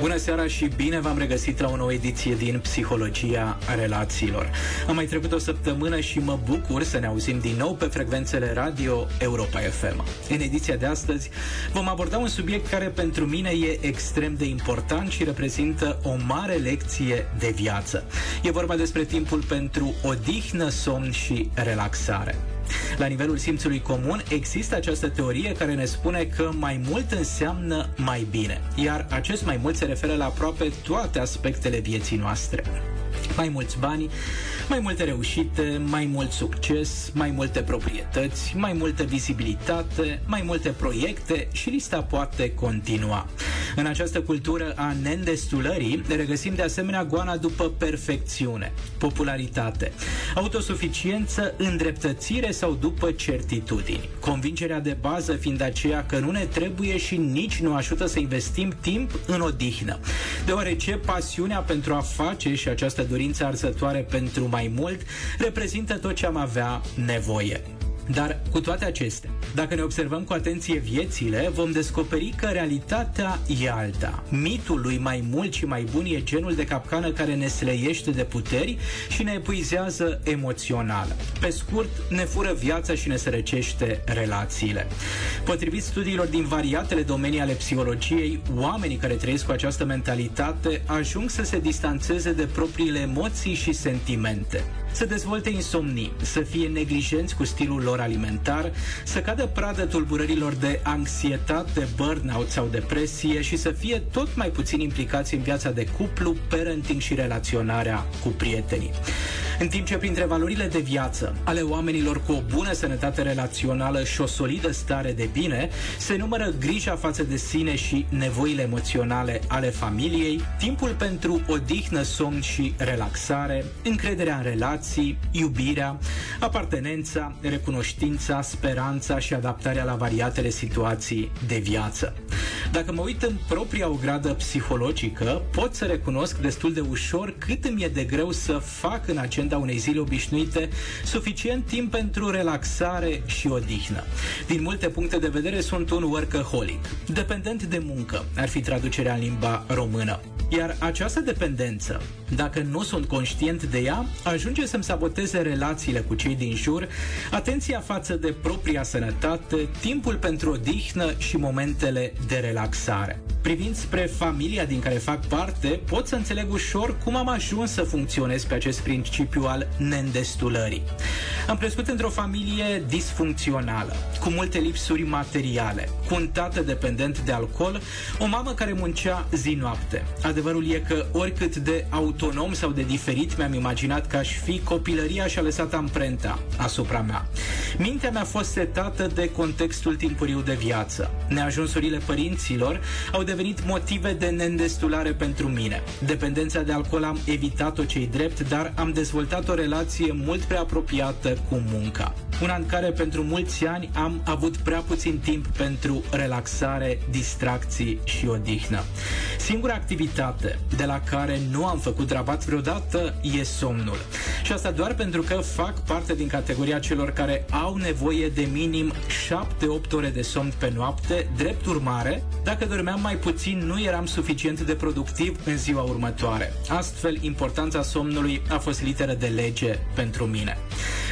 Bună seara și bine v-am regăsit la o nouă ediție din Psihologia Relațiilor. Am mai trecut o săptămână și mă bucur să ne auzim din nou pe frecvențele radio Europa FM. În ediția de astăzi vom aborda un subiect care pentru mine e extrem de important și reprezintă o mare lecție de viață. E vorba despre timpul pentru odihnă, somn și relaxare. La nivelul simțului comun există această teorie care ne spune că mai mult înseamnă mai bine, iar acest mai mult se referă la aproape toate aspectele vieții noastre mai mulți bani, mai multe reușite, mai mult succes, mai multe proprietăți, mai multă vizibilitate, mai multe proiecte și lista poate continua. În această cultură a neîndestulării regăsim de asemenea goana după perfecțiune, popularitate, autosuficiență, îndreptățire sau după certitudini. Convingerea de bază fiind aceea că nu ne trebuie și nici nu ajută să investim timp în odihnă, deoarece pasiunea pentru a face și această dorință arsătoare pentru mai mult reprezintă tot ce am avea nevoie. Dar cu toate acestea, dacă ne observăm cu atenție viețile, vom descoperi că realitatea e alta. Mitul lui mai mult și mai bun e genul de capcană care ne slăiește de puteri și ne epuizează emoțional. Pe scurt, ne fură viața și ne sărăcește relațiile. Potrivit studiilor din variatele domenii ale psihologiei, oamenii care trăiesc cu această mentalitate ajung să se distanțeze de propriile emoții și sentimente să dezvolte insomnii, să fie neglijenți cu stilul lor alimentar, să cadă pradă tulburărilor de anxietate, burnout sau depresie și să fie tot mai puțin implicați în viața de cuplu, parenting și relaționarea cu prietenii. În timp ce printre valorile de viață ale oamenilor cu o bună sănătate relațională și o solidă stare de bine, se numără grija față de sine și nevoile emoționale ale familiei, timpul pentru odihnă, somn și relaxare, încrederea în relații, iubirea, apartenența, recunoștința, speranța și adaptarea la variatele situații de viață. Dacă mă uit în propria ogradă psihologică, pot să recunosc destul de ușor cât îmi e de greu să fac în agenda unei zile obișnuite suficient timp pentru relaxare și odihnă. Din multe puncte de vedere sunt un workaholic, dependent de muncă, ar fi traducerea în limba română. Iar această dependență, dacă nu sunt conștient de ea, ajunge să-mi saboteze relațiile cu cei din jur, atenția față de propria sănătate, timpul pentru odihnă și momentele de relaxare. Privind spre familia din care fac parte, pot să înțeleg ușor cum am ajuns să funcționez pe acest principiu al neîndestulării. Am crescut într-o familie disfuncțională, cu multe lipsuri materiale, cu un tată dependent de alcool, o mamă care muncea zi-noapte. Adevărul e că oricât de autonom sau de diferit mi-am imaginat că aș fi, copilăria și-a lăsat amprenta asupra mea. Mintea mea a fost setată de contextul timpuriu de viață. Neajunsurile părinților au devenit motive de neîndestulare pentru mine. Dependența de alcool am evitat-o cei drept, dar am dezvoltat o relație mult prea apropiată cu munca. Una în care pentru mulți ani am avut prea puțin timp pentru relaxare, distracții și odihnă. Singura activitate de la care nu am făcut rabat vreodată e somnul. Și asta doar pentru că fac parte din categoria celor care au nevoie de minim 7-8 ore de somn pe noapte. Drept urmare, dacă dormeam mai puțin, nu eram suficient de productiv în ziua următoare. Astfel, importanța somnului a fost literă de lege pentru mine.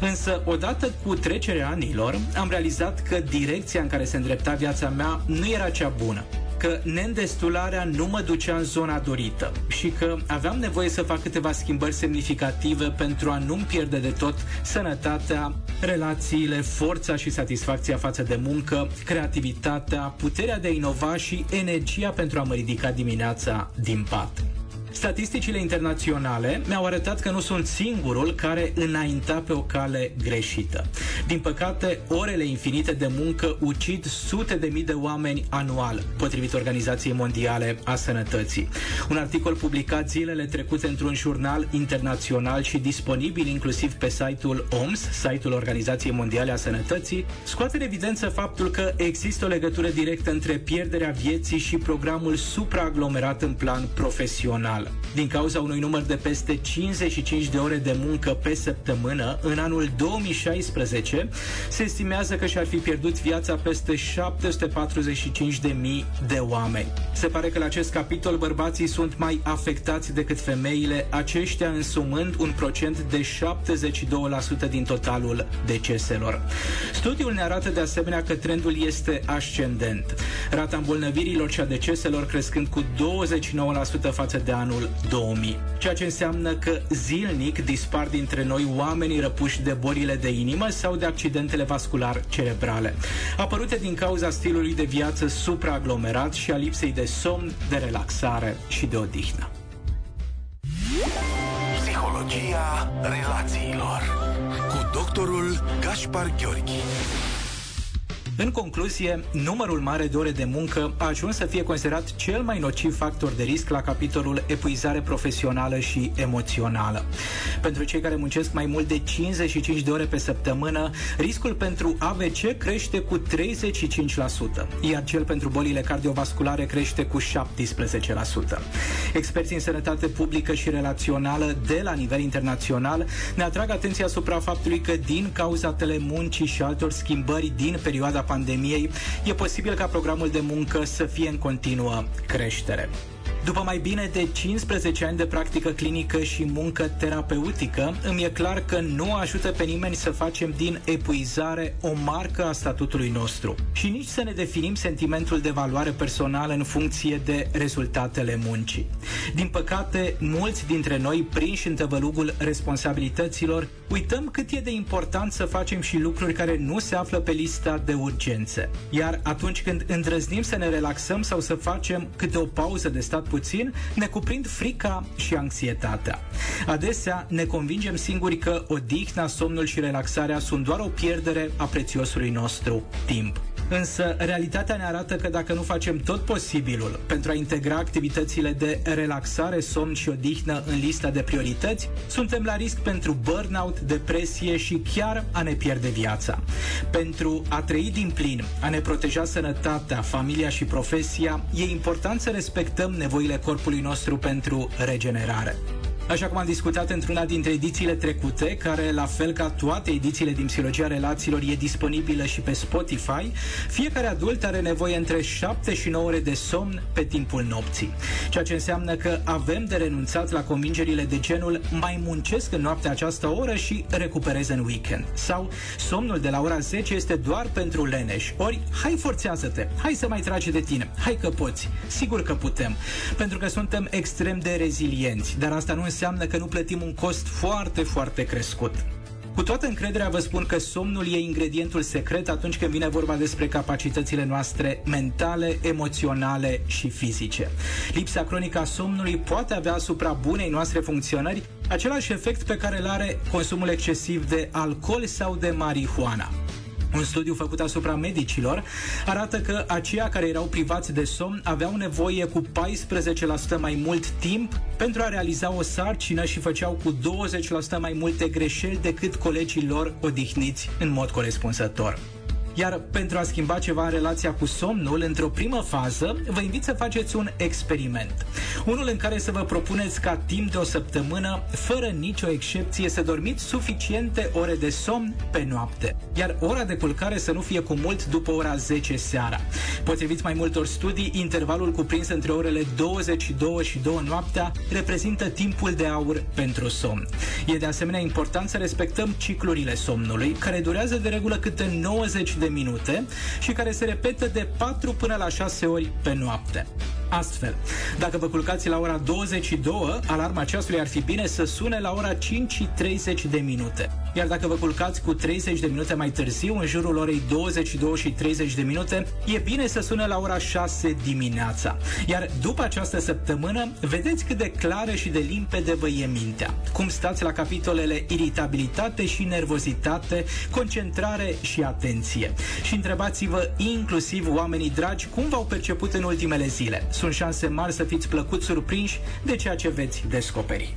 Însă, odată cu trecerea anilor, am realizat că direcția în care se îndrepta viața mea nu era cea bună că neîndestularea nu mă ducea în zona dorită și că aveam nevoie să fac câteva schimbări semnificative pentru a nu-mi pierde de tot sănătatea, relațiile, forța și satisfacția față de muncă, creativitatea, puterea de a inova și energia pentru a mă ridica dimineața din pat. Statisticile internaționale mi-au arătat că nu sunt singurul care înainta pe o cale greșită. Din păcate, orele infinite de muncă ucid sute de mii de oameni anual, potrivit Organizației Mondiale a Sănătății. Un articol publicat zilele trecute într-un jurnal internațional și disponibil inclusiv pe site-ul OMS, site-ul Organizației Mondiale a Sănătății, scoate în evidență faptul că există o legătură directă între pierderea vieții și programul supraaglomerat în plan profesional. Din cauza unui număr de peste 55 de ore de muncă pe săptămână, în anul 2016 se estimează că și-ar fi pierdut viața peste 745 de mii de oameni. Se pare că la acest capitol bărbații sunt mai afectați decât femeile, aceștia însumând un procent de 72% din totalul deceselor. Studiul ne arată de asemenea că trendul este ascendent. Rata îmbolnăvirilor și a deceselor crescând cu 29% față de anul 2000, ceea ce înseamnă că zilnic dispar dintre noi oamenii răpuși de bolile de inimă sau de accidentele vascular cerebrale, apărute din cauza stilului de viață supraaglomerat și a lipsei de somn, de relaxare și de odihnă. Psihologia relațiilor cu doctorul Gaspar Gheorghi. În concluzie, numărul mare de ore de muncă a ajuns să fie considerat cel mai nociv factor de risc la capitolul epuizare profesională și emoțională. Pentru cei care muncesc mai mult de 55 de ore pe săptămână, riscul pentru AVC crește cu 35%, iar cel pentru bolile cardiovasculare crește cu 17%. Experții în sănătate publică și relațională de la nivel internațional ne atrag atenția asupra faptului că din cauza telemuncii și altor schimbări din perioada pandemiei, e posibil ca programul de muncă să fie în continuă creștere. După mai bine de 15 ani de practică clinică și muncă terapeutică, îmi e clar că nu ajută pe nimeni să facem din epuizare o marcă a statutului nostru și nici să ne definim sentimentul de valoare personală în funcție de rezultatele muncii. Din păcate, mulți dintre noi, prinși în tăvălugul responsabilităților, uităm cât e de important să facem și lucruri care nu se află pe lista de urgențe. Iar atunci când îndrăznim să ne relaxăm sau să facem câte o pauză de stat puțin, ne cuprind frica și anxietatea. Adesea ne convingem singuri că odihna, somnul și relaxarea sunt doar o pierdere a prețiosului nostru timp. Însă, realitatea ne arată că dacă nu facem tot posibilul pentru a integra activitățile de relaxare, somn și odihnă în lista de priorități, suntem la risc pentru burnout, depresie și chiar a ne pierde viața. Pentru a trăi din plin, a ne proteja sănătatea, familia și profesia, e important să respectăm nevoile corpului nostru pentru regenerare. Așa cum am discutat într-una dintre edițiile trecute, care, la fel ca toate edițiile din Psihologia Relațiilor, e disponibilă și pe Spotify, fiecare adult are nevoie între 7 și 9 ore de somn pe timpul nopții. Ceea ce înseamnă că avem de renunțat la convingerile de genul mai muncesc în noaptea această oră și recuperez în weekend. Sau somnul de la ora 10 este doar pentru leneși. Ori, hai forțează-te, hai să mai tragi de tine, hai că poți. Sigur că putem, pentru că suntem extrem de rezilienți, dar asta nu înseamnă înseamnă că nu plătim un cost foarte, foarte crescut. Cu toată încrederea vă spun că somnul e ingredientul secret atunci când vine vorba despre capacitățile noastre mentale, emoționale și fizice. Lipsa cronică a somnului poate avea asupra bunei noastre funcționări același efect pe care îl are consumul excesiv de alcool sau de marihuana. Un studiu făcut asupra medicilor arată că aceia care erau privați de somn aveau nevoie cu 14% mai mult timp pentru a realiza o sarcină și făceau cu 20% mai multe greșeli decât colegii lor odihniți în mod corespunzător. Iar pentru a schimba ceva în relația cu somnul, într-o primă fază, vă invit să faceți un experiment. Unul în care să vă propuneți ca timp de o săptămână, fără nicio excepție, să dormiți suficiente ore de somn pe noapte. Iar ora de culcare să nu fie cu mult după ora 10 seara. Potrivit mai multor studii, intervalul cuprins între orele 22 și 2 noaptea reprezintă timpul de aur pentru somn. E de asemenea important să respectăm ciclurile somnului, care durează de regulă câte 90 de minute și care se repetă de 4 până la 6 ori pe noapte. Astfel, dacă vă culcați la ora 22, alarma ceasului ar fi bine să sune la ora 5 și 30 de minute. iar dacă vă culcați cu 30 de minute mai târziu, în jurul orei 22 și 30 de minute, e bine să sună la ora 6 dimineața. Iar după această săptămână, vedeți cât de clară și de limpede vă e mintea. Cum stați la capitolele iritabilitate și nervozitate, concentrare și atenție. Și întrebați-vă inclusiv oamenii dragi cum v-au perceput în ultimele zile. Sunt șanse mari să fiți plăcut surprinși de ceea ce veți descoperi.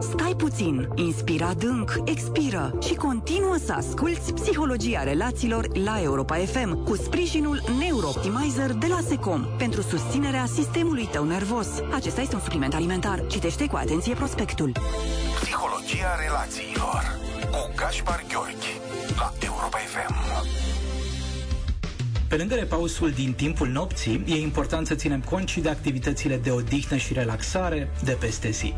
Stai puțin, inspira adânc, expiră și continuă să asculți Psihologia Relațiilor la Europa FM cu sprijinul Neurooptimizer de la Secom pentru susținerea sistemului tău nervos. Acesta este un supliment alimentar. Citește cu atenție prospectul. Psihologia Relațiilor cu Gaspar Gheorghi la Europa FM. Pe lângă repausul din timpul nopții, e important să ținem cont și de activitățile de odihnă și relaxare de peste zi.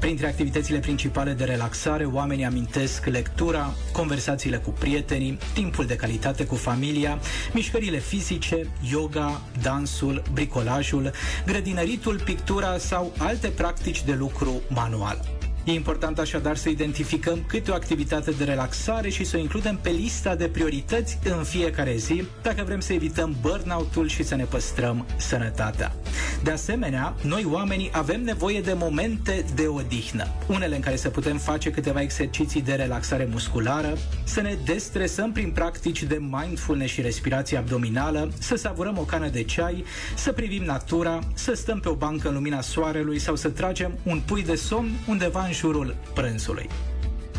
Printre activitățile principale de relaxare, oamenii amintesc lectura, conversațiile cu prietenii, timpul de calitate cu familia, mișcările fizice, yoga, dansul, bricolajul, grădinăritul, pictura sau alte practici de lucru manual. E important așadar să identificăm câte o activitate de relaxare și să o includem pe lista de priorități în fiecare zi, dacă vrem să evităm burnout-ul și să ne păstrăm sănătatea. De asemenea, noi oamenii avem nevoie de momente de odihnă, unele în care să putem face câteva exerciții de relaxare musculară, să ne destresăm prin practici de mindfulness și respirație abdominală, să savurăm o cană de ceai, să privim natura, să stăm pe o bancă în lumina soarelui sau să tragem un pui de somn undeva în jurul prânzului.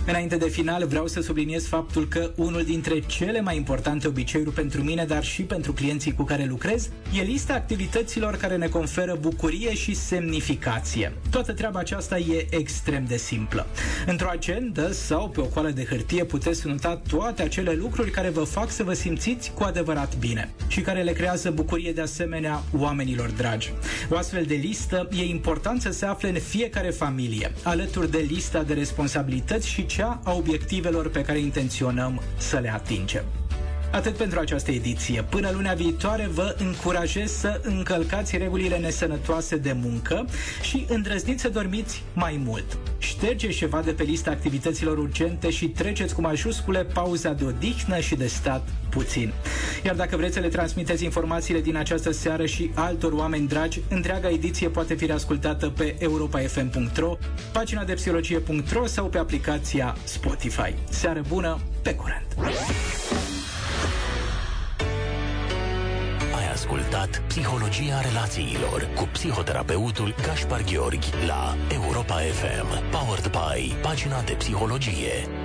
Înainte de final, vreau să subliniez faptul că unul dintre cele mai importante obiceiuri pentru mine, dar și pentru clienții cu care lucrez, e lista activităților care ne conferă bucurie și semnificație. Toată treaba aceasta e extrem de simplă. Într-o agendă sau pe o coală de hârtie puteți nota toate acele lucruri care vă fac să vă simțiți cu adevărat bine și care le creează bucurie de asemenea oamenilor dragi. O astfel de listă e important să se afle în fiecare familie, alături de lista de responsabilități și cea a obiectivelor pe care intenționăm să le atingem. Atât pentru această ediție. Până luna viitoare vă încurajez să încălcați regulile nesănătoase de muncă și îndrăzniți să dormiți mai mult. Ștergeți ceva de pe lista activităților urgente și treceți cu majuscule pauza de odihnă și de stat puțin. Iar dacă vreți să le transmiteți informațiile din această seară și altor oameni dragi, întreaga ediție poate fi ascultată pe europafm.ro, pagina de psihologie.ro sau pe aplicația Spotify. Seară bună, pe curând! Ascultat Psihologia Relațiilor cu psihoterapeutul Gaspar Gheorghi la Europa FM. Powered by pagina de psihologie.